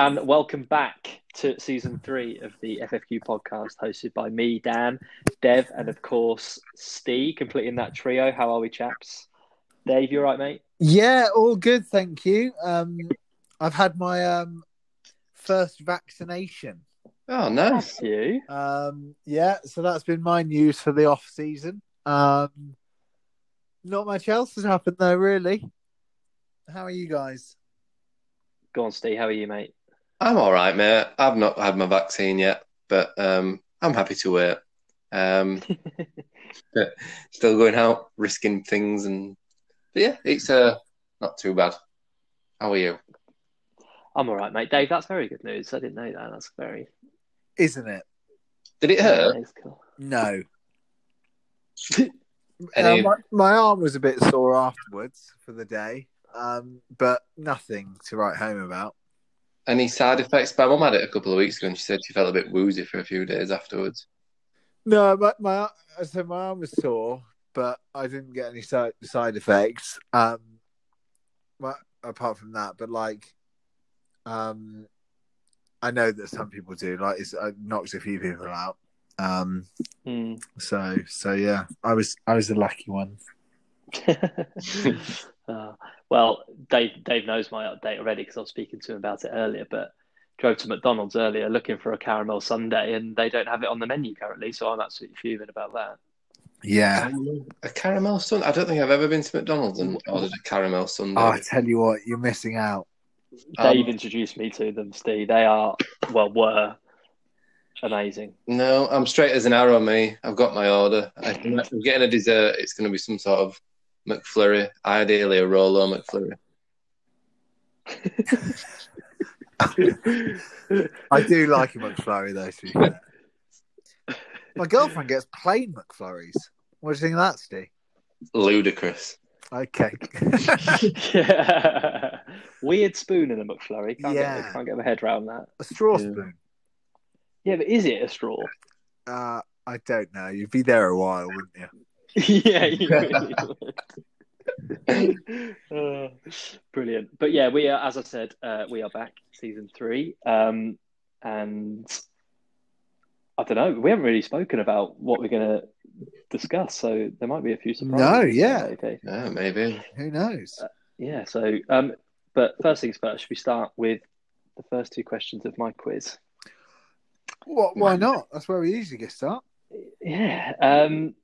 Hello and welcome back to season three of the FFQ podcast, hosted by me, Dan, Dev, and of course Steve, completing that trio. How are we, chaps? Dave, you all right, mate? Yeah, all good, thank you. Um, I've had my um, first vaccination. Oh, nice. You? Um, yeah, so that's been my news for the off season. Um, not much else has happened though, really. How are you guys? Go on, Steve. How are you, mate? I'm all right, mate. I've not had my vaccine yet, but um, I'm happy to wait. Um, but still going out, risking things, and but yeah, it's uh, not too bad. How are you? I'm all right, mate. Dave, that's very good news. I didn't know that. That's very. Isn't it? Did it hurt? That is cool. No. Any- Uh, my, my arm was a bit sore afterwards for the day, um, but nothing to write home about. Any side effects? My mum had it a couple of weeks ago, and she said she felt a bit woozy for a few days afterwards. No, but my I said my arm was sore, but I didn't get any side side effects. Um, well, apart from that, but like, um, I know that some people do. Like, it's it knocks a few people out. Um, Hmm. so so yeah, I was I was the lucky one. Uh, well, Dave Dave knows my update already because I was speaking to him about it earlier. But drove to McDonald's earlier looking for a caramel sundae, and they don't have it on the menu currently. So I'm absolutely fuming about that. Yeah. A caramel sundae. I don't think I've ever been to McDonald's and ordered a caramel sundae. Oh, I tell you what, you're missing out. Dave Um, introduced me to them, Steve. They are well were amazing. No, I'm straight as an arrow, me. I've got my order. I'm getting a dessert. It's going to be some sort of McFlurry, ideally a Rolo McFlurry. I do like a McFlurry though. To be fair. My girlfriend gets plain McFlurries. What do you think of that, Steve? Ludicrous. Okay. yeah. Weird spoon in a McFlurry. Can't, Yeah. get, can't get my head around that. a straw Yeah. spoon. Yeah, but is it a straw? Uh, I don't know. You'd be there a while, wouldn't you? Yeah, you really. Uh, brilliant. But yeah, we are, as I said, uh, we are back, season three. Um, and I don't know, we haven't really spoken about what we're going to discuss, so there might be a few surprises. No, yeah. Okay. Yeah, maybe. Who knows? Yeah, so, um, but first things first, should we start with the first two questions of my quiz? What? Why not? That's where we usually get start. Yeah. Um,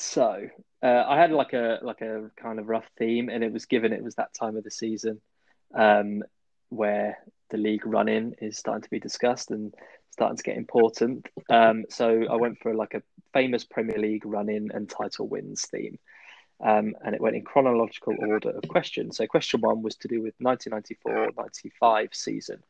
so uh, I had like a like a kind of rough theme, and it was given it was that time of the season um, where the league run in is starting to be discussed and starting to get important. Um, so I went for like a famous Premier League run in and title wins theme. Um, and it went in chronological order of questions. So, question one was to do with 1994 95 season.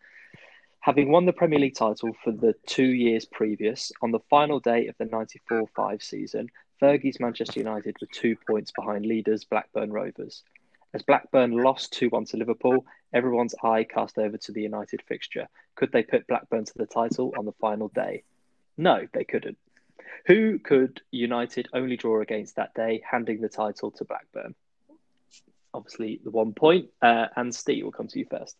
Having won the Premier League title for the two years previous, on the final day of the 94 5 season, Fergie's Manchester United were two points behind leaders Blackburn Rovers. As Blackburn lost 2 1 to Liverpool, everyone's eye cast over to the United fixture. Could they put Blackburn to the title on the final day? No, they couldn't. Who could United only draw against that day, handing the title to Blackburn? Obviously, the one point. Uh, and Steve will come to you first.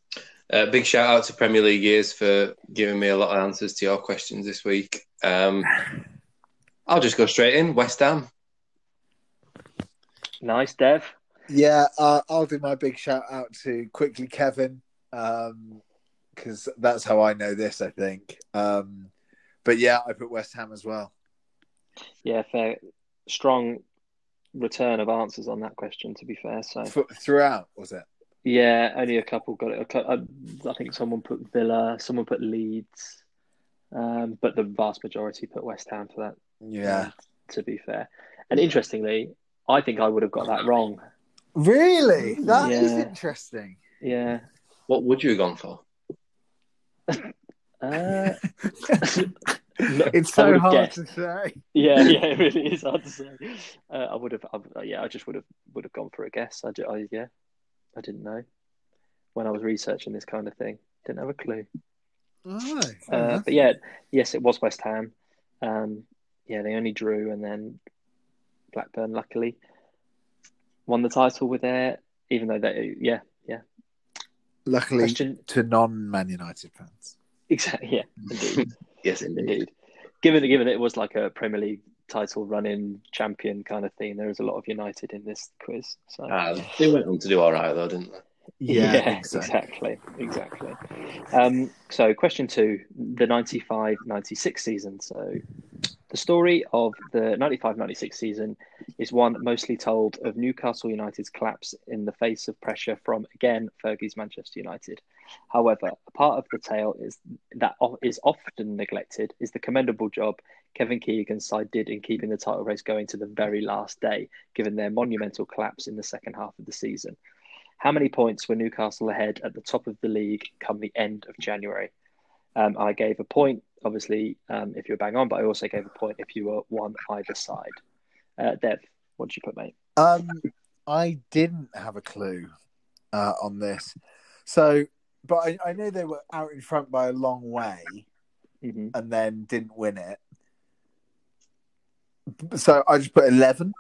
Uh, big shout out to Premier League Years for giving me a lot of answers to your questions this week. Um, I'll just go straight in. West Ham. Nice, Dev. Yeah, uh, I'll do my big shout out to quickly Kevin, because that's how I know this. I think. Um, but yeah, I put West Ham as well. Yeah, fair. Strong return of answers on that question, to be fair. So, F- throughout, was it? yeah, only a couple got it. A cou- I I think someone put Villa, someone put Leeds, um, but the vast majority put West Ham for that, Yeah. to be fair. And interestingly, I think I would have got that wrong. Really? That is Yeah. interesting. Yeah. What would you have gone for? Uh, It's so hard guessed. to say. Yeah, yeah, it really is hard to say. Uh, I would have, I, yeah, I just would have would have gone for a guess. I, ju- I, yeah, I didn't know when I was researching this kind of thing. Didn't have a clue. Oh, Uh, but yeah, yes, it was West Ham. Um, yeah, they only drew, and then Blackburn, luckily, won the title with their. Even though they, yeah, yeah, Luckily Question to non-Man United fans. exactly. Yeah, indeed, Yes, indeed. indeed. Given given it was like a Premier League title run-in champion kind of thing, there is a lot of United in this quiz. So Ah, they went on to do all right though, didn't they? Yeah, think so. exactly, exactly. Um, so, question two: the 95-96 season. So, the story of the 95-96 season is one mostly told of Newcastle United's collapse in the face of pressure from again Fergie's Manchester United. However, a part of the tale is that is often neglected is the commendable job Kevin Keegan's side did in keeping the title race going to the very last day, given their monumental collapse in the second half of the season. How many points were Newcastle ahead at the top of the league come the end of January? Um, I gave a point, obviously, um, if you were bang on, but I also gave a point if you were one either side. Uh, Dev, what did you put, mate? Um, I didn't have a clue uh, on this, so but I, I know they were out in front by a long way hmm and then didn't win it. So I just put eleven.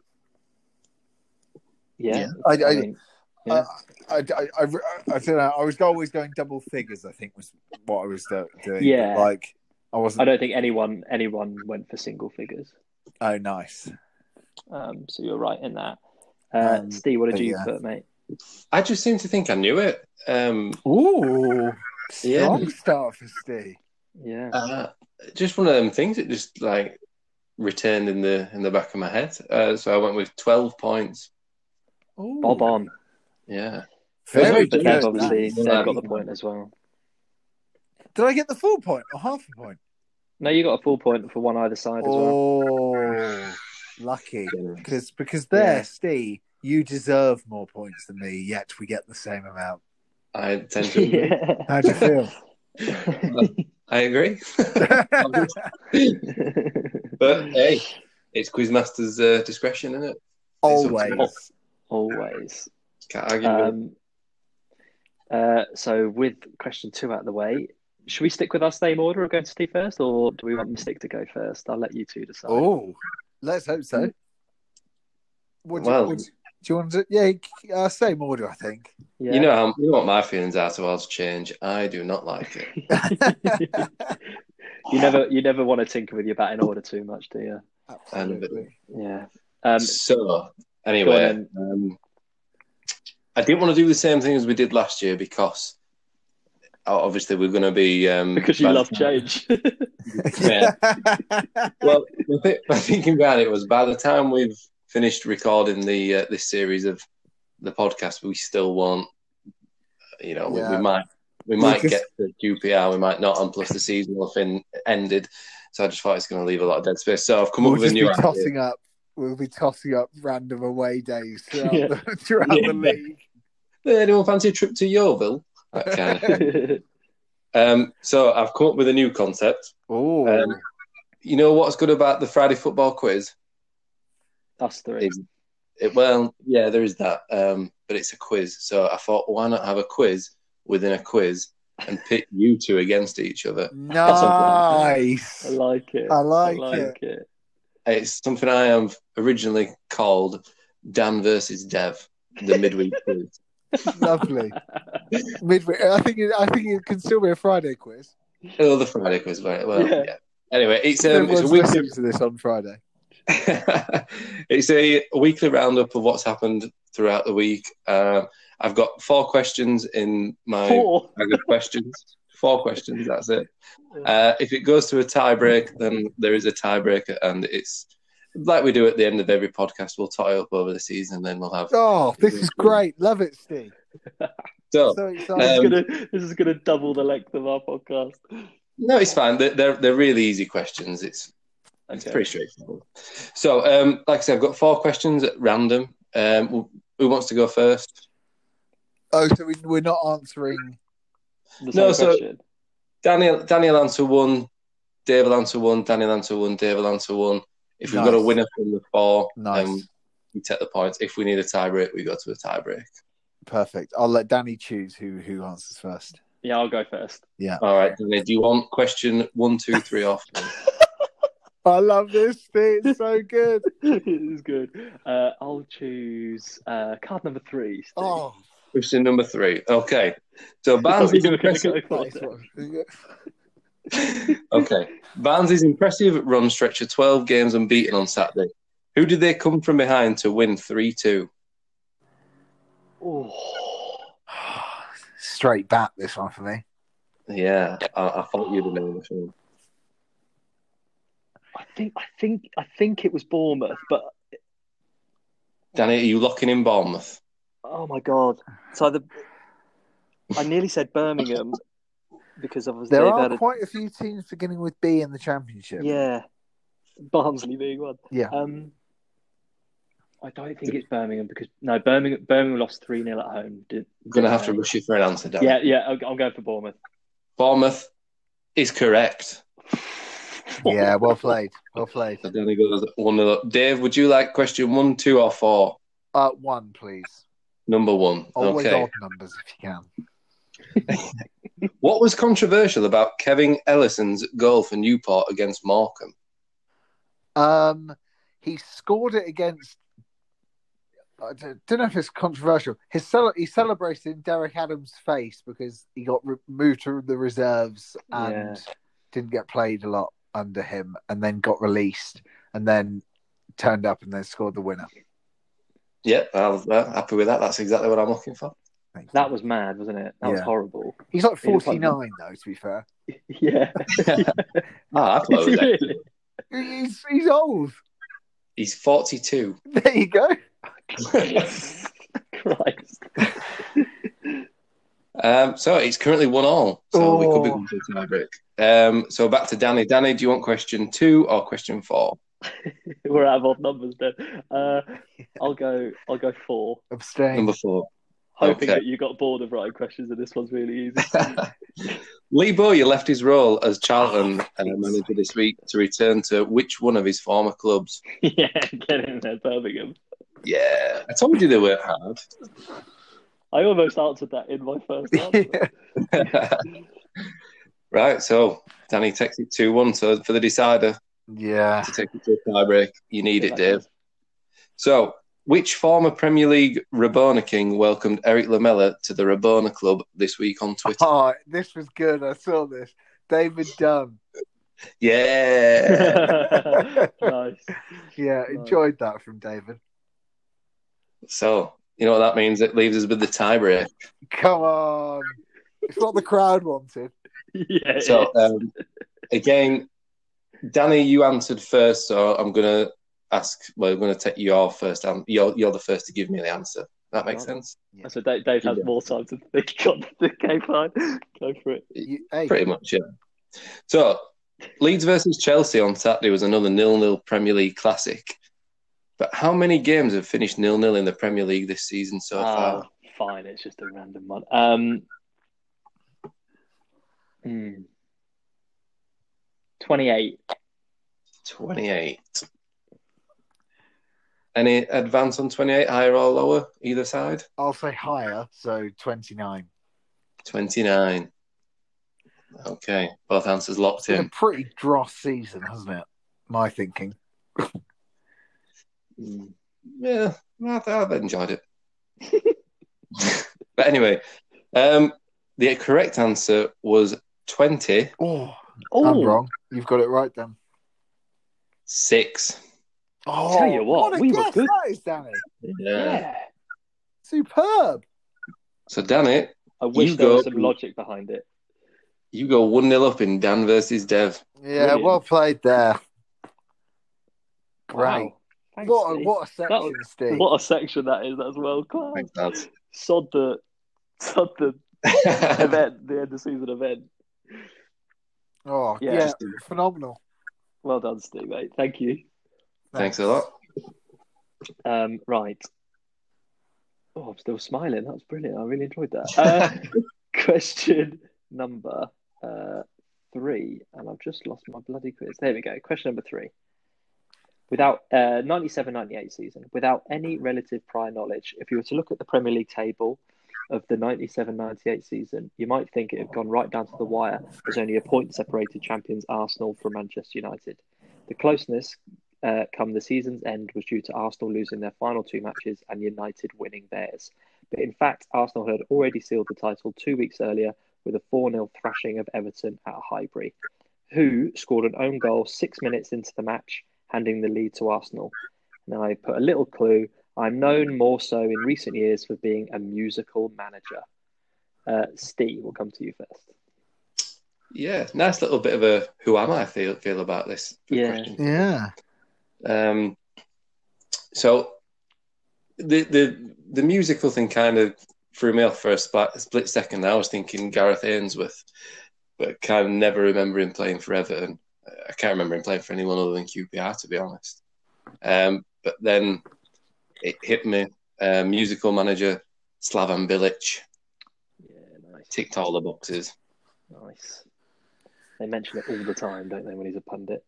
Yeah, Yeah. I, I, mean, yeah. I, I, I, I, I don't know. I was always going double figures. I think was what I was doing. Yeah. like I I wasn't. I don't think anyone anyone went for single figures. Oh, nice. Um, so you're right in that. Uh, Um, Steve, what did you yeah. put, mate? I just seem to think I knew it. Um, Ooh, Yeah. strong start for Steve. Yeah, uh, just one of them things that just like returned in the in the back of my head. Uh, so I went with twelve points. Ooh, bob on. Yeah, Very But good. Dev obviously Nice. Dev got the point as well. Did I get the full point or half a point? No, you got a full point for one either side as well. Oh, lucky. Because because there, Yeah. Steve, you deserve more points than me. Yet we get the same amount. I tend to. Yeah. How do you feel? I agree. but hey, it's Quizmaster's uh, discretion, isn't it? Always. Always. Can't argue with. Um, uh, so with question two out of the way, should we stick with our same order of going to Steve first, or do we want Mystic to go first? I'll let you two decide. Oh, let's hope so. Would you, Well- would, do you want to? Yeah, uh, same order, I think. Yeah. You know, how, you know what my feelings are towards change. I do not like it. you never, you never want to tinker with your batting order too much, do you? Absolutely. Yeah. Um, so anyway, um, I didn't want to do the same thing as we did last year because obviously we're going to be um, because you love change. Yeah. Well, my, thinking about it was by the time we've finished recording the uh, this series of the podcast, we still won't. You know, we, Yeah. we might we might Lucas- get the QPR, we might not, and plus the season will have been ended. So I just thought it's going to leave a lot of dead space. So I've come we'll up with just a be new idea. up. We'll be tossing up random away days throughout, Yeah. the, throughout Yeah. the league. Anyone fancy a trip to Yeovil? That kind of um, so I've come up with a new concept. Oh, Um, You know what's good about the Friday football quiz? Us three. Is- It, well, yeah, there is that, um, but it's a quiz. So I thought, why not have a quiz within a quiz and pit you two against each other? nice. I like it. I like it. It's something I have originally called Dan versus Dev, the midweek quiz. Lovely. midweek. I think. It, I think it can still be a Friday quiz. Oh, the Friday quiz, right? Well, Yeah. yeah. Anyway, it's um, it's a weekly to this on Friday. it's a weekly roundup of what's happened throughout the week. Um, I've got four questions in my Four. bag of questions. Four questions, that's it. Uh, if it goes to a tiebreak, then there is a tiebreaker, and it's like we do at the end of every podcast. We'll tie up over the season, then we'll have. Oh, this is great. Love it, Steve. So So This excited. is Um, gonna this is gonna double the length of our podcast. no, it's fine. They're they're, they're really easy questions. It's It's Okay. pretty straightforward. So, um, like I said, I've got four questions at random. Um, who wants to go first? oh, so we, we're not answering. The No, so- question. Daniel, Daniel answer one, David answer one, Daniel answer one, David answer one. If we've got a winner from the four, Nice. then we take the points. If we need a tie break, we go to a tie break. Perfect. I'll let Danny choose who who answers first. Yeah, I'll go first. Yeah. All right, Danny, do you want question one, two, three, or four? I love this. Steve. It's so good. it is good. Uh, I'll choose uh, card number three. Steve. Oh, question number three. Okay. So Barnsley's you impressive. go That is Okay. Barnsley's impressive run stretch of 12 games unbeaten on Saturday. Who did they come from behind to win 3 2? Oh, Straight back this one for me. Yeah, I, I thought you'd have known this one. I think I think I think it was Bournemouth, but Danny, are you locking in Bournemouth? Oh my god! So the I nearly said Birmingham because obviously There are had a, quite a few teams beginning with B in the championship. yeah, Barnsley being one. Yeah. Um, I don't think it's Birmingham because no, Birmingham Birmingham lost three 0 at home. Did, I'm going to have to rush you for an answer, they? Danny. Yeah, yeah. I'm, I'm going for Bournemouth. Bournemouth is correct. Yeah, well played. Well played. So Danny goes 1 0 up. Dave, would you like question one, two, or four? Uh, one, please. Number one. Always okay. odd numbers if you can. What was controversial about Kevin Ellison's goal for Newport against Morecambe? Um, he scored it against. I don't don't know if it's controversial. His cele- he celebrated in Derek Adams' face because he got re- moved to the reserves and Yeah. didn't get played a lot under him, and then got released, and then turned up and then scored the winner. Yep, I was uh, happy with that. That's exactly what I'm looking for. Thank you. That was mad, wasn't it? That was Yeah. horrible. He's like He looks like- forty nine though. To be fair, Yeah. Ah, I thought it Is he really? he's he's old. He's 42. There you go. Christ. Um, so it's currently one all. So we could be Oh. going to a tie break. Um, so back to Danny. Danny, do you want question two or question four? We're out of odd numbers then. Uh, I'll go. I'll go four. Abstain. Number four. Hoping Okay. that you got bored of writing questions, and this one's really easy. Lee Bowyer left his role as Charlton uh, manager this week to return to which one of his former clubs? yeah, get in there, Birmingham. Yeah, I told you they weren't hard. I almost answered that in my first answer. right, so Danny takes it 2 1. So for the decider yeah. to take it to a tie break, you need it, Dave. So, which former Premier League Rabona King welcomed Erik Lamela to the Rabona Club this week on Twitter? Oh, this was good. I saw this. David Dunn. Yeah. nice. Yeah, enjoyed that from David. so, you know what that means? It leaves us with the tie break. Come on. It's what the crowd wanted. Yeah. So, um, again, Danny, you answered first, so I'm going to ask, well, I'm going to take your first answer. You're, you're the first to give me the answer. That makes Right. sense? so Dave, Dave has Yeah. more time to think. on the Okay, fine. Go for it. You, hey, Pretty much, yeah. So, Leeds versus Chelsea on Saturday was another nil-nil Premier League classic. But how many games have finished nil-nil in the Premier League this season so Ah, far? fine. It's just a random one. Um, hmm. 28. 28. Any advance on 28, higher or lower, either side? I'll say higher, so 29. 29. Okay, both answers locked It's a in. pretty dross season, hasn't it? My thinking. Hmm. Yeah, I've, I've enjoyed it. but anyway, um, the correct answer was 20. Oh, Oh, I'm wrong. You've got it right then. Oh, Tell you what, a we were guess good. that is, Danny. Yeah. Yeah. Superb. So, Danny, I wish You there go. was some logic behind it. you go 1 0 up in Dan versus Dev. Yeah, Brilliant. well played there. Great. Wow. Thanks, What a, what a section, was- Steve. What a section that is as well. Class. Thanks, lads. Sod the, sod the event, the end of season event. Oh, Yeah. yeah, phenomenal. Well done, Steve, mate. Thank you. Thanks a lot. Um, right. Oh, I'm still smiling. That was brilliant. I really enjoyed that. Uh, question number uh, three, and I've just lost my bloody quiz. There we go. Question number three. Without uh, 97 98 season, without any relative prior knowledge, if you were to look at the Premier League table of the 97 98 season, you might think it had gone right down to the wire as only a point separated champions Arsenal from Manchester United. The closeness uh, come the season's end was due to Arsenal losing their final two matches and United winning theirs. But in fact, Arsenal had already sealed the title two weeks earlier with a 4 0 thrashing of Everton at Highbury, who scored an own goal six minutes into the match, handing the lead to Arsenal. Now, I put a little clue. I'm known more so in recent years for being a musical manager. Uh, Steve, we'll come to you first. Yeah, nice little bit of a who am I feel feel about this Yeah. question. Yeah. Um, so the the the musical thing kind of threw me off for a split, split second. I was thinking Gareth Ainsworth, but kind of never remember him playing for Everton. I can't remember him playing for anyone other than QPR, to be honest. Um, but then it hit me. Uh, musical manager Slaven Bilic Yeah, nice. ticked all the boxes. Nice. They mention it all the time, don't they, when he's a pundit?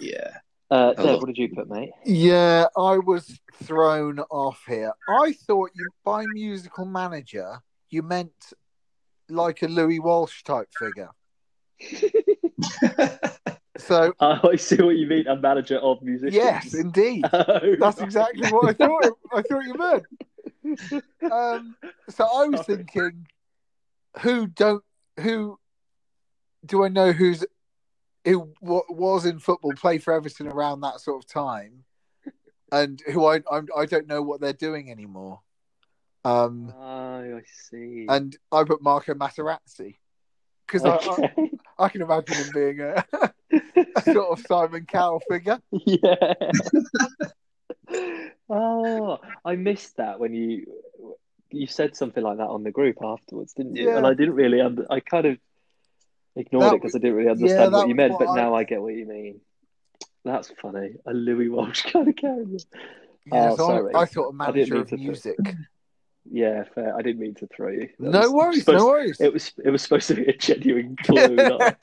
Yeah, Uh, I Dev, love- what did you put, mate? Yeah, I was thrown off here. I thought you by musical manager you meant like a Louis Walsh type figure. So I see what you mean. A manager of musicians. yes, indeed. Oh, That's right. exactly what I thought. I thought you meant. Um, so I was Sorry. thinking, who don't who do I know who's who wa- was in football, played for Everton around that sort of time, and who I I'm, I don't know what they're doing anymore. Um, Oh, I see. and I put Marco Materazzi because I, okay. I can imagine him being a, sort of Simon Cowell figure. yeah. oh, I missed that when you you said something like that on the group afterwards, didn't you? Yeah. And I didn't really. Under, I kind of ignored That it because I didn't really understand yeah, what you meant. what But I- now I get what you mean. That's funny. A Louis Walsh kind of character. Yeah, Oh, so sorry. I, I thought a manager of music. Yeah, fair. I didn't mean to throw you. That No worries, supposed- no worries. It was it was supposed to be a genuine clue. not-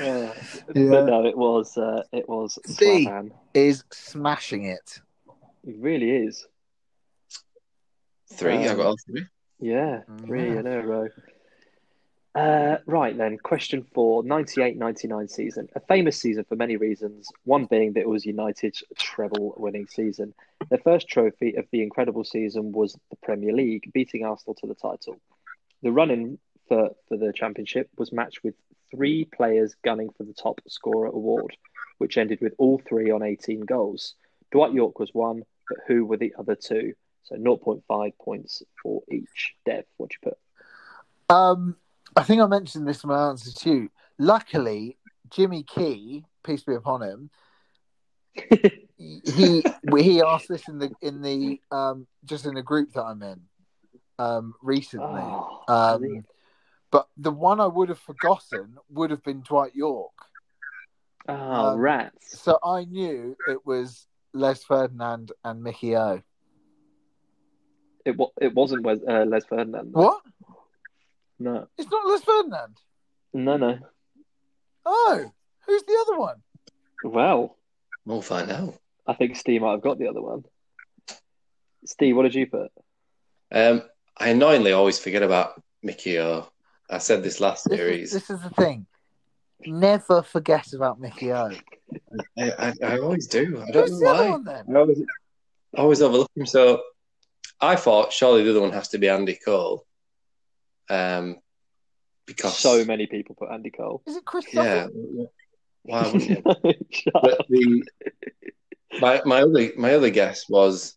Uh, Yeah. But no, it was uh, it was Steve. Slaven. Is smashing it. It really is. three. I Um, got all three. Yeah, three Yeah. in a row. Uh, right then, question four 98 99 season. A famous season for many reasons, one being that it was United's treble winning season. Their first trophy of the incredible season was the Premier League, beating Arsenal to the title. The run in for, for the championship was matched with three players gunning for the top scorer award, which ended with all three on 18 goals. Dwight Yorke was one, but who were the other two? So 0.5 points for each. Dev, what you put? Um, I think I mentioned this in my answer to you. Luckily, Jimmy Key, peace be upon him, he he asked this in the in the um just in the group that I'm in um recently. Oh, Um, but the one I would have forgotten would have been Dwight Yorke. oh um, rats. So I knew it was Les Ferdinand and Mickey O. It, wa- it wasn't uh, Les Ferdinand. What? No. It's not Les Ferdinand. No, no. Oh, who's the other one? Well, We'll find out. I think Steve might have got the other one. Steve, what did you put? Um, I annoyingly always forget about Mickey O. I said this last This series. is, this is the thing. Never forget about Mickey O. I, I, I always do. I don't Who's know why. one? I always, I always overlook him. So I thought surely the other one has to be Andy Cole. Um, because So many people put Andy Cole. Is it Chris yeah, Sutton? why wouldn't you? But the my my other my other guess was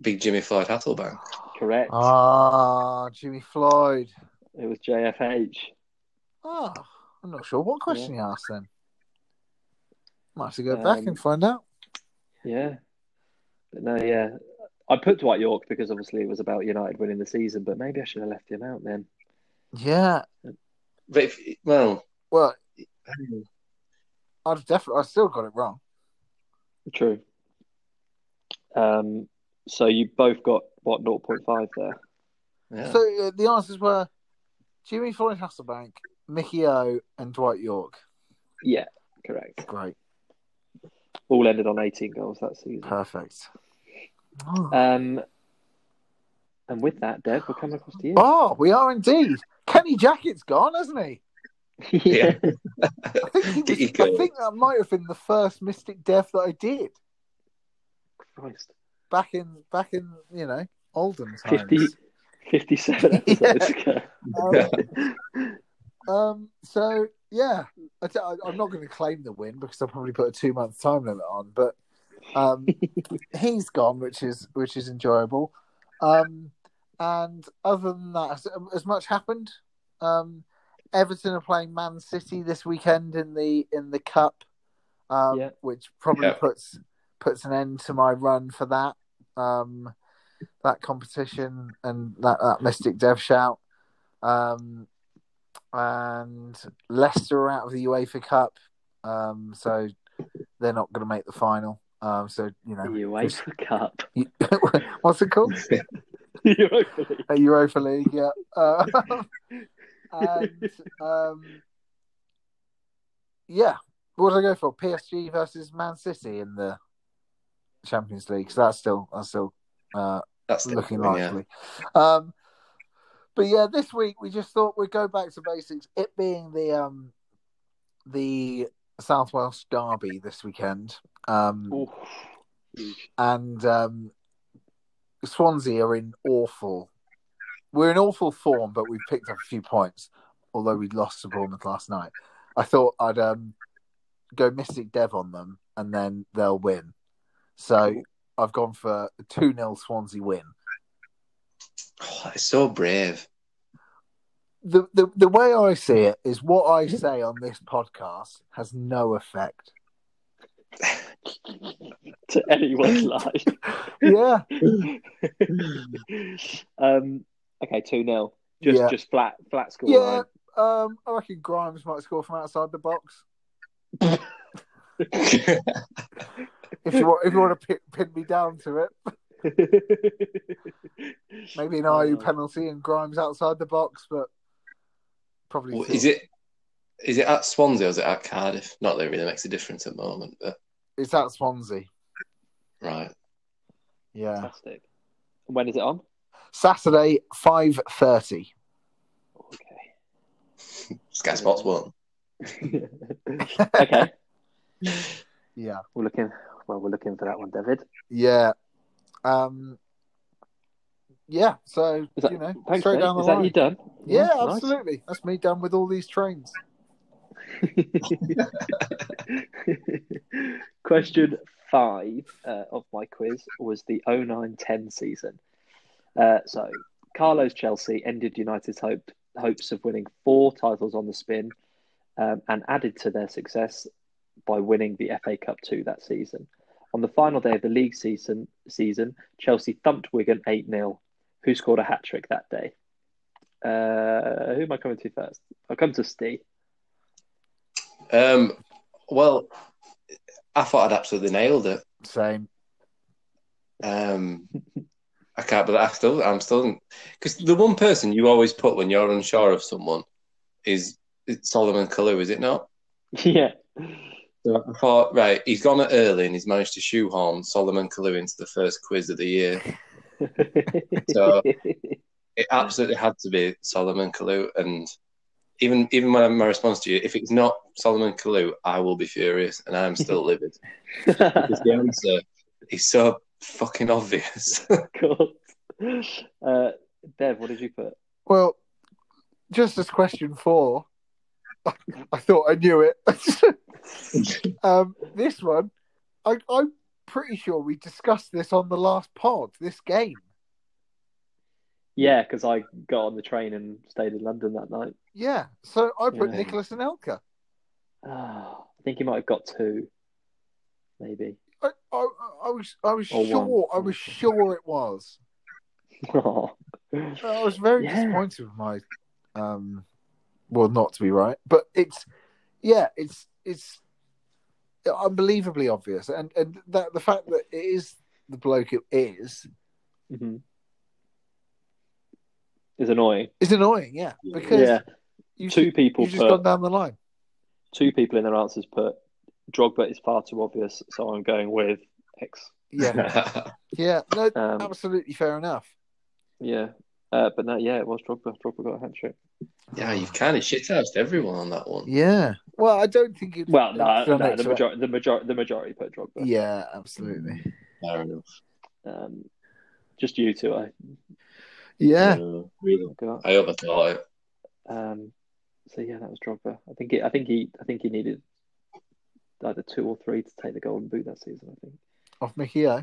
Big Jimmy Floyd Hasselbaink. Correct. Ah, Jimmy Floyd. It was JFH. Ah, I'm not sure what question he asked then. Might have to go back Um, and find out. Yeah. But no, yeah. I put Dwight Yorke because obviously it was about United winning the season, but maybe I should have left him out then. Yeah. But if, well, Well, I've definitely, I still got it wrong. True. Um, so you both got what 0.5 there. yeah. So uh, the answers were Jimmy Floyd Hasselbaink, Mickey O, and Dwight Yorke. Yeah, correct. Great. All ended on 18 goals that season. Perfect. Oh, Um, and with that, Dev, we're coming across to you. Oh, we are indeed. Kenny Jackett's gone, hasn't he? yeah. I think, he was, I think that might have been the first Mystic Death that I did. Christ. back in back in you know olden times. 50, 57 episodes ago. Um, um, so yeah, I, am not going to claim the win because I'll probably put a two month time limit on, but um, he's gone, which is which is enjoyable. Um, and other than that, as, has much happened? Um, Everton are playing Man City this weekend in the in the cup, um, Yeah. which probably Yeah. puts puts an end to my run for that um, that competition and that, that Mystic Dev shout. Um, and Leicester are out of the UEFA Cup, um, so they're not going to make the final. Um, so you The know, UEFA Cup. what's it called? Europa League. A Europa League, yeah. Uh, and um, yeah, what did I go for? PSG versus Man City in the Champions League. So that's still that's still uh, That's looking thing, yeah. likely. Um, but yeah, this week we just thought we'd go back to basics. It being the um, the South Wales Derby this weekend, um, and um, Swansea are in awful. We're in awful form, but we've picked up a few points. Although we lost to Bournemouth last night, I thought I'd um, go Mystic Dev on them, and then they'll win. So I've gone for a two 0 Swansea win. Oh, that is so brave. The, the the way I see it is what I say on this podcast has no effect. to anyone's life. Yeah, um, okay, 2 0. Just Yeah. just flat flat score yeah. Um, I reckon Grimes might score from outside the box. If you want, if you want to pin, pin me down to it, maybe an IU Oh. penalty and Grimes outside the box, but probably Well, is it is it at Swansea or is it at Cardiff? Not that it really makes a difference at the moment, but It's at Swansea. right. Yeah, Fantastic. When is it on? Saturday five thirty. Okay. Sky Sports won. okay. Yeah, We're looking well, we're looking for that one, David. yeah, um, yeah. So that, you know, thanks, straight mate. down the Is line. that you done? Yeah, nice. absolutely. That's me done with all these trains. Question five uh, of my quiz was the 09-10 season. Uh, so, Carlo's Chelsea ended United's hope, hopes of winning four titles on the spin um, and added to their success by winning the FA Cup 2 that season. On the final day of the league season, season Chelsea thumped Wigan 8 0. Who scored a hat trick that day? Uh, who am I coming to first? I'll come to Steve. Um, well, I thought I'd absolutely nailed it. Same. Um, I can't, but I still, I'm still because the one person you always put when you're unsure of someone is it's Solomon Kalou, is it not? yeah. So I thought, right, he's gone early and he's managed to shoehorn Solomon Kalou into the first quiz of the year. So- It absolutely had to be Solomon Kalou, and even even when my response to you, if it's not Solomon Kalou, I will be furious, and I'm still livid because the answer is so fucking obvious. cool. Uh, Dev, what did you put? Well, just as question four, I thought I knew it. um, this one, I, I'm pretty sure we discussed this on the last pod. This game. Yeah, because I got on the train and stayed in London that night. Yeah. So I put Yeah. Nicholas and Elka. Ah, I think he might have got two, maybe. I, I, I was I was Or sure one. I was sure it was. Oh. I was very Yeah. disappointed with my um well not to be right. But it's yeah, it's it's unbelievably obvious. And and that the fact that it is the bloke it is Mhm. Is annoying. is annoying, yeah. Because Yeah, you two people you've just put gone down the line. two people in their answers put Drogba is far too obvious, so I'm going with X. Yeah. yeah. No, Um, absolutely fair enough. yeah, uh, but no, yeah, it was Drogba. Drogba got a hat trick. yeah, you've kind of shithoused everyone on that one. Yeah. Well, I don't think it Well, no, done no the majority, the majority, the majority put Drogba. Yeah, absolutely. Fair enough. Um, just you two, I Yeah. Uh, really. got. I overthought it. Um, so yeah, that was Drogba. I think it, I think he I think he needed either two or three to take the golden boot that season. I think. Off Mickey O.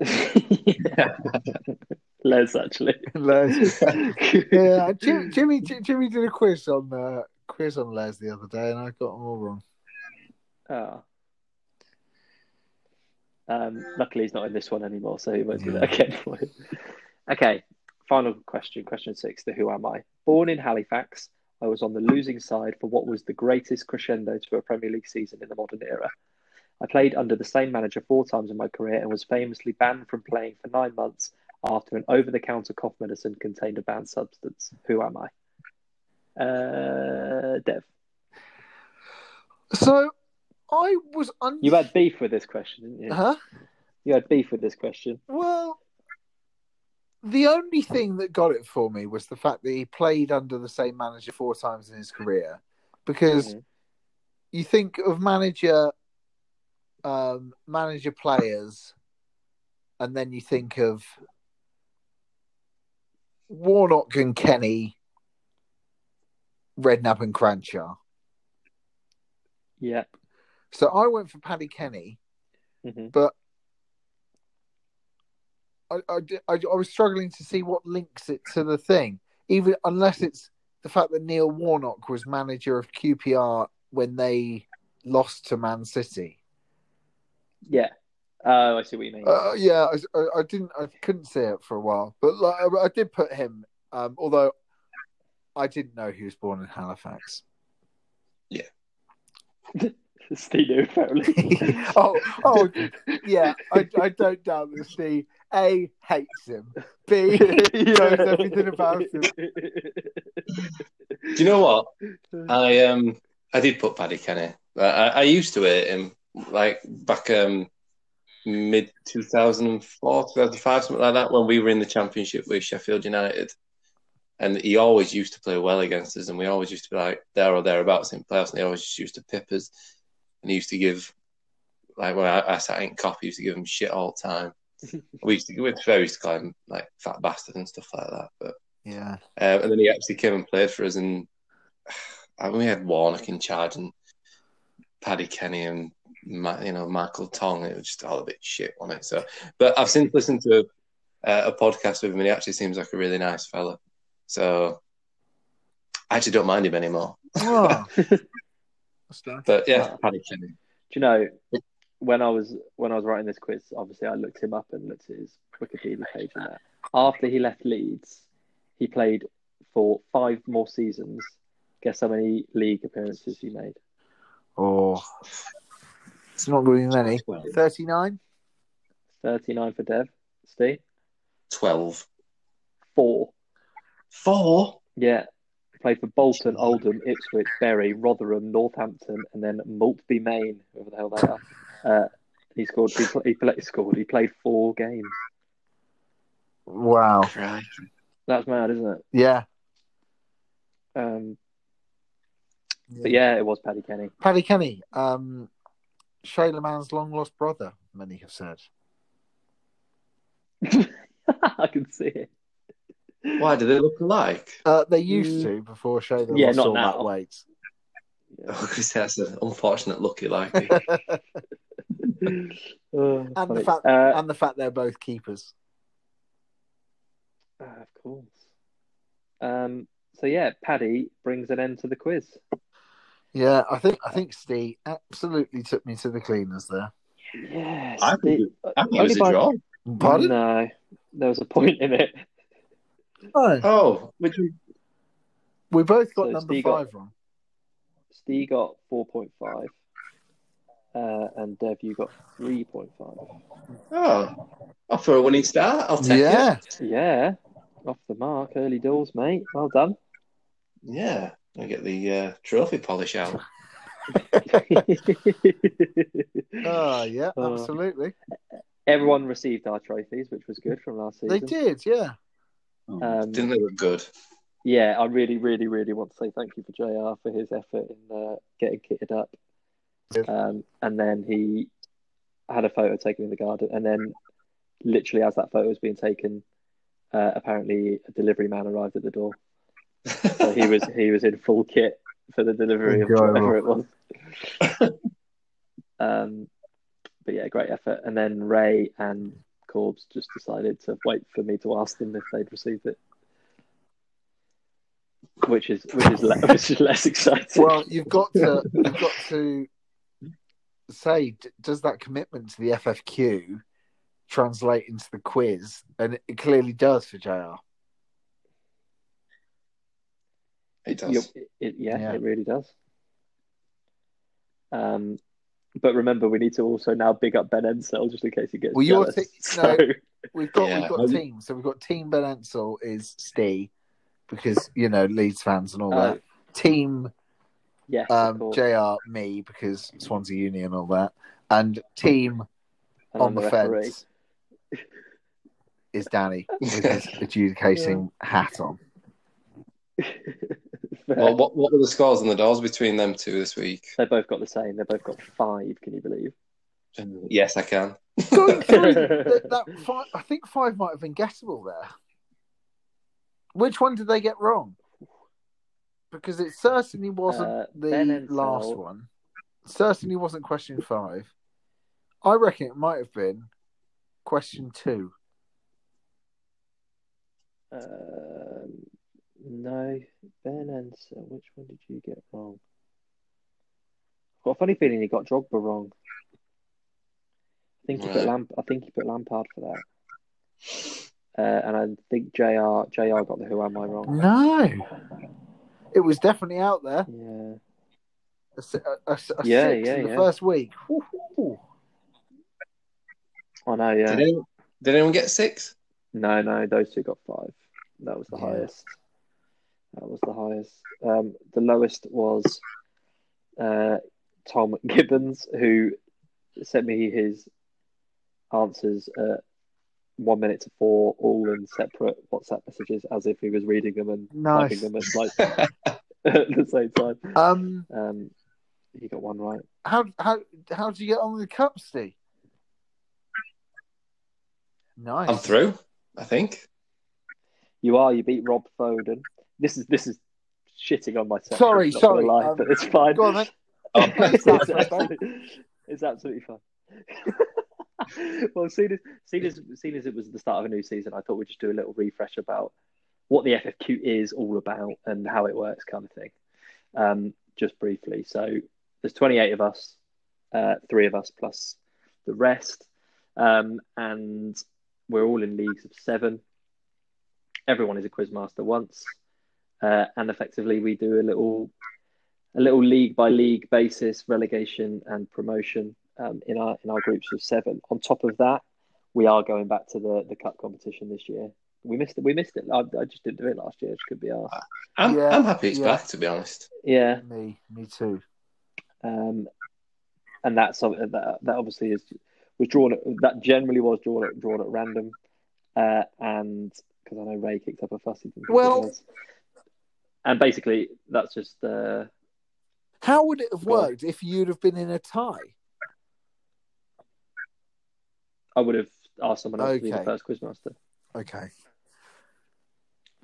I think. Les actually. Les. yeah, Jimmy, Jimmy, Jimmy did a quiz on uh, quiz on Les the other day, and I got them all wrong. Oh. Um, luckily, he's not in this one anymore, so he won't do that again for him. Okay, final question, question six. The Who am I? Born in Halifax, I was on the losing side for what was the greatest crescendo to a Premier League season in the modern era. I played under the same manager four times in my career and was famously banned from playing for nine months after an over the counter cough medicine contained a banned substance. Who am I? Uh, Dev. So I was un- You had beef with this question, didn't you? huh? You had beef with this question. Well, the only thing that got it for me was the fact that he played under the same manager four times in his career. Because Mhm. you think of manager, um, manager players, and then you think of Warnock and Kenny, Redknapp and Cranshaw. Yeah. So I went for Paddy Kenny. hmm but I, I, I, I was struggling to see what links it to the thing, even unless it's the fact that Neil Warnock was manager of QPR when they lost to Man City. Yeah. Oh, I see what you mean. Uh, yeah, I, I, I didn't, I couldn't see it for a while, but like, I, I did put him. Um, although I didn't know he was born in Halifax. Yeah. Steve knew, apparently. oh, oh, yeah. I, I don't doubt that Steve A hates him. B knows everything about him. Do you know what? I um I did put Paddy Kenny. I, I I used to hate him like back um mid 2004, 2005, something like that, when we were in the championship with Sheffield United. And he always used to play well against us, and we always used to be like there or thereabouts in playoffs, and he always just used to pip us. And he used to give, like when I, I sat in Kop, he used to give him shit all the time. we used to, we used to call him like fat bastard and stuff like that. But Yeah. um, and then he actually came and played for us, and I mean, we had Warnock in charge and Paddy Kenny and you know Michael Tonge. It was just all a bit shit on it. So, but I've since listened to a, a podcast with him, and he actually seems like a really nice fella. So, I actually don't mind him anymore. Oh. But yeah, Wow. Paddy Kenny. Do you know when I was when I was writing this quiz? Obviously, I looked him up and looked at his Wikipedia page. And that after he left Leeds, he played for five more seasons. Guess how many league appearances he made? Oh. It's not going to be many. 39? Thirty-nine for Dev. Steve, Twelve. four. Four. Yeah, played for Bolton, Oldham, Ipswich, Bury, Rotherham, Northampton, and then Maltby, Main, whoever the hell they are. Uh, he scored. He, pl- he, pl- he scored. He played four games. Wow. Right. That's mad, isn't it? Yeah. Um, but yeah, it was Paddy Kenny. Paddy Kenny, um, Shayla Mann's long lost brother, many have said. I can see it. Why do they look alike? Uh, they used Mm. to before Shayla Yeah, lost not all now. that weight. Yeah. Because that's an unfortunate lucky like. Oh, And funny. the fact Uh, and the fact they're both keepers. uh, of course. Um, so yeah, Paddy brings an end to the quiz. Yeah, I think I think Steve absolutely took me to the cleaners there. Yes, I think it- I think it was a by- draw. Pardon? No, there was a point in it. No. Oh, which we We both got So number Steve got- five wrong. Steve got four point five, uh, and Dev, you got three point five. Oh, oh, for a winning start, I'll take Yeah. it. Yeah, off the mark, early doors, mate. Well done. Yeah, I get the uh, trophy polish out. Oh yeah, Uh, absolutely. Everyone received our trophies, which was good from last season. They did, yeah. Um, Didn't they look good? yeah, I really, really, really want to say thank you for JR for his effort in uh, getting kitted up. Yeah. Um, and then he had a photo taken in the garden, and then literally as that photo was being taken, uh, apparently a delivery man arrived at the door. So he was he was in full kit for the delivery of whatever it was. um, but yeah, great effort. And then Ray and Corbs just decided to wait for me to ask them if they'd received it, which is which is le- which is less exciting. Well, you've got to you've got to say, d- does that commitment to the FFQ translate into the quiz? And it clearly does for JR. It does. Yep, it, yeah, Yeah. it really does. Um, but remember, we need to also now big up Ben Ensel just in case he gets Well, you're jealous. t- So, no. We've got Yeah. we've got teams. So we've got Team Ben Ensel is Steve because you know Leeds fans and all uh, that. Team yes, um. JR me because Swansea Uni and all that, and Team And on I'm the fence is Danny with his adjudicating hat on. Fair. Well, what what were the scores on the doors between them two this week? They both got the same. They both got five. Can you believe? Yes, I can. Going through that, that five, I think five might have been guessable there. Which one did they get wrong? Because it certainly wasn't Uh, the Ben Ensel. last one. Certainly wasn't question five. I reckon it might have been question two. Um, no, Ben Ensel. Which one did you get wrong? I've got a funny feeling he got Drogba wrong. I think he put Lamp. I think he put Lampard for that. Uh, and I think Jr. Jr. got the Who Am I wrong? No, it was definitely out there. Yeah. A, a, a, a Yeah, six yeah, in the yeah. first week. Woo-hoo. I know. Yeah. Did anyone, did anyone get six? No, no, those two got five. That was the Yeah. highest. That was the highest. Um, the lowest was uh, Tom Gibbons, who sent me his answers at one minute to four, all in separate WhatsApp messages, as if he was reading them and Nice. typing them at, like, at the same time. Um, Um, he got one right. how how how did you get on with the cup, Steve? Nice. I'm through. I think. You are. You beat Rob Foden. This is this is shitting on myself. Sorry, not gonna sorry, lie, um, but it's fine. Go on then. it's, That's absolutely, it's absolutely fine. well, seeing as, seeing, as, seeing as it was the start of a new season, I thought we'd just do a little refresh about what the FFQ is all about and how it works, kind of thing. Um, just briefly. So there's 28 of us, uh, three of us plus the rest, um, and we're all in leagues of seven. Everyone is a quizmaster once, uh, and effectively we do a little a little league by league basis, relegation and promotion um, in our in our groups of seven. On top of that, we are going back to the, the cup competition this year. We missed it. We missed it. I, I just didn't do it last year. It could be asked. I'm, Yeah, I'm happy it's yeah. back, to be honest. Yeah, Me, me too. um, and that's that that obviously is was drawn. At, that generally was drawn at, drawn at random, uh, and because I know Ray kicked up a fuss. he didn't think it Well- was. And basically that's just. Uh, How would it have worked if you'd have been in a tie? I would have asked someone else to be the Okay. first quizmaster. Okay.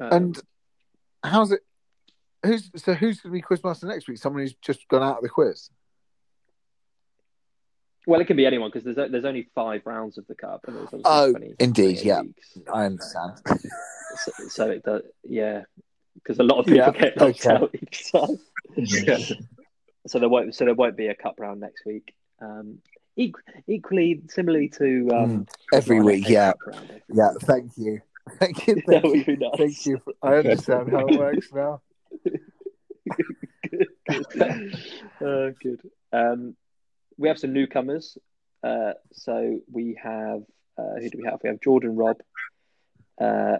Um, And how's it? Who's so? Who's going to be quizmaster next week? Someone who's just gone out of the quiz. Well, it can be anyone because there's there's only five rounds of the cup, and there's obviously Oh, 20, indeed, 28 yeah. leagues. I understand. So, so it does, yeah, because a lot of people Yeah, get knocked okay. out each time. So there won't so there won't be a cup round next week. Um, equ- equally, similarly to um, Mm, every week, yeah, round every yeah. week. Thank you, thank you, that thank would you, be nice. thank you. For, I understand how it works now. good, good. Uh, good. Um, we have some newcomers. Uh, so we have uh, who do we have? We have Jordan Robb. Uh,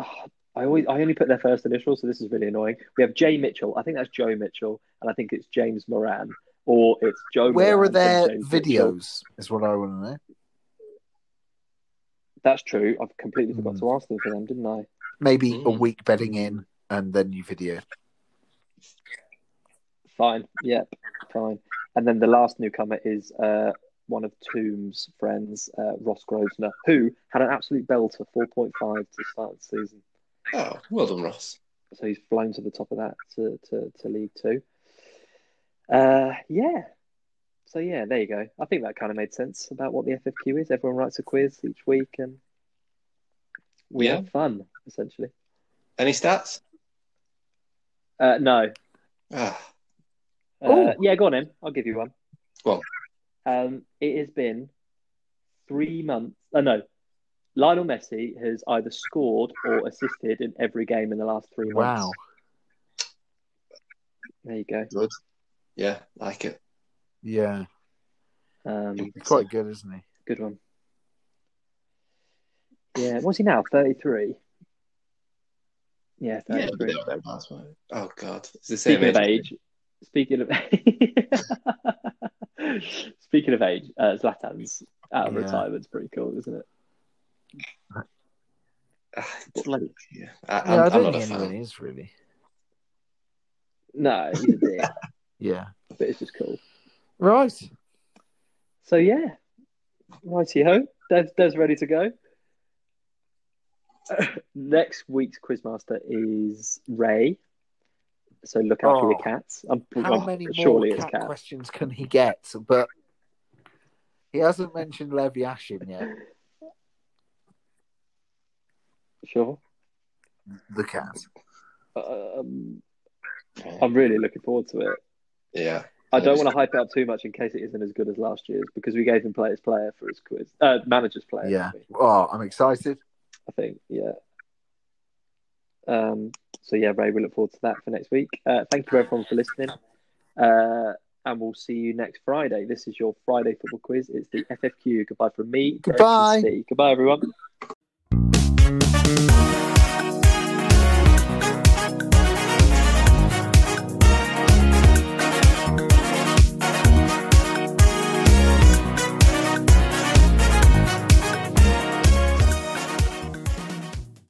oh, I always I only put their first initial, so this is really annoying. We have Jay Mitchell. I think that's Joe Mitchell, and I think it's James Moran, or it's Joe. Where Moran are and their James Mitchell. videos? Is what I want to know. That's true. I've completely forgot Hmm. to ask them for them, didn't I? Maybe a Mm. week betting in, and then you video. Fine. Yep. Fine. And then the last newcomer is uh, one of Tomb's friends, uh, Ross Grosvenor, who had an absolute belter, 4.5 to start the season. Oh, well done, Ross. So he's flown to the top of that to, to, to League Two. Uh, yeah. So yeah, there you go. I think that kind of made sense about what the FFQ is. Everyone writes a quiz each week, and we Yeah. have fun essentially. Any stats? Uh, no. Ah, Uh, Oh. yeah, go on in. I'll give you one. Go Um, it has been three months. Oh, no. Lionel Messi has either scored or assisted in every game in the last three months. Wow. There you go. good. Yeah, like it. Yeah. Um, He's quite good, isn't he? good one. Yeah, what's he now? 33? Yeah, Yeah, 33. that's right. Oh God, it's the same Speaking of age. age, speaking of speaking of age, uh, Zlatan's out of Yeah. retirement's pretty cool, isn't it? It's like, yeah, I, I'm, I I'm don't not think a fan. anyone is really. No, he's a dick, Yeah. but it's just cool. Right. So yeah, righty ho, Dev's, Dev's ready to go. Next week's quizmaster is Ray. So look after Oh. your cats. I'm, How I'm- many more surely it's cat cats. questions can he get? But he hasn't mentioned Levi Ashin yet. Sure. The cat. Um, I'm really looking forward to it. Yeah, I don't want to hype it up too much in case it isn't as good as last year's because we gave him players player for his quiz, uh, managers player. Yeah. Oh, I'm excited. I think, yeah. Um, so yeah, Ray, we look forward to that for next week. Uh, thank you everyone for listening, uh, and we'll see you next Friday. This is your Friday football quiz. It's the FFQ. Goodbye from me. Goodbye. Goodbye, everyone.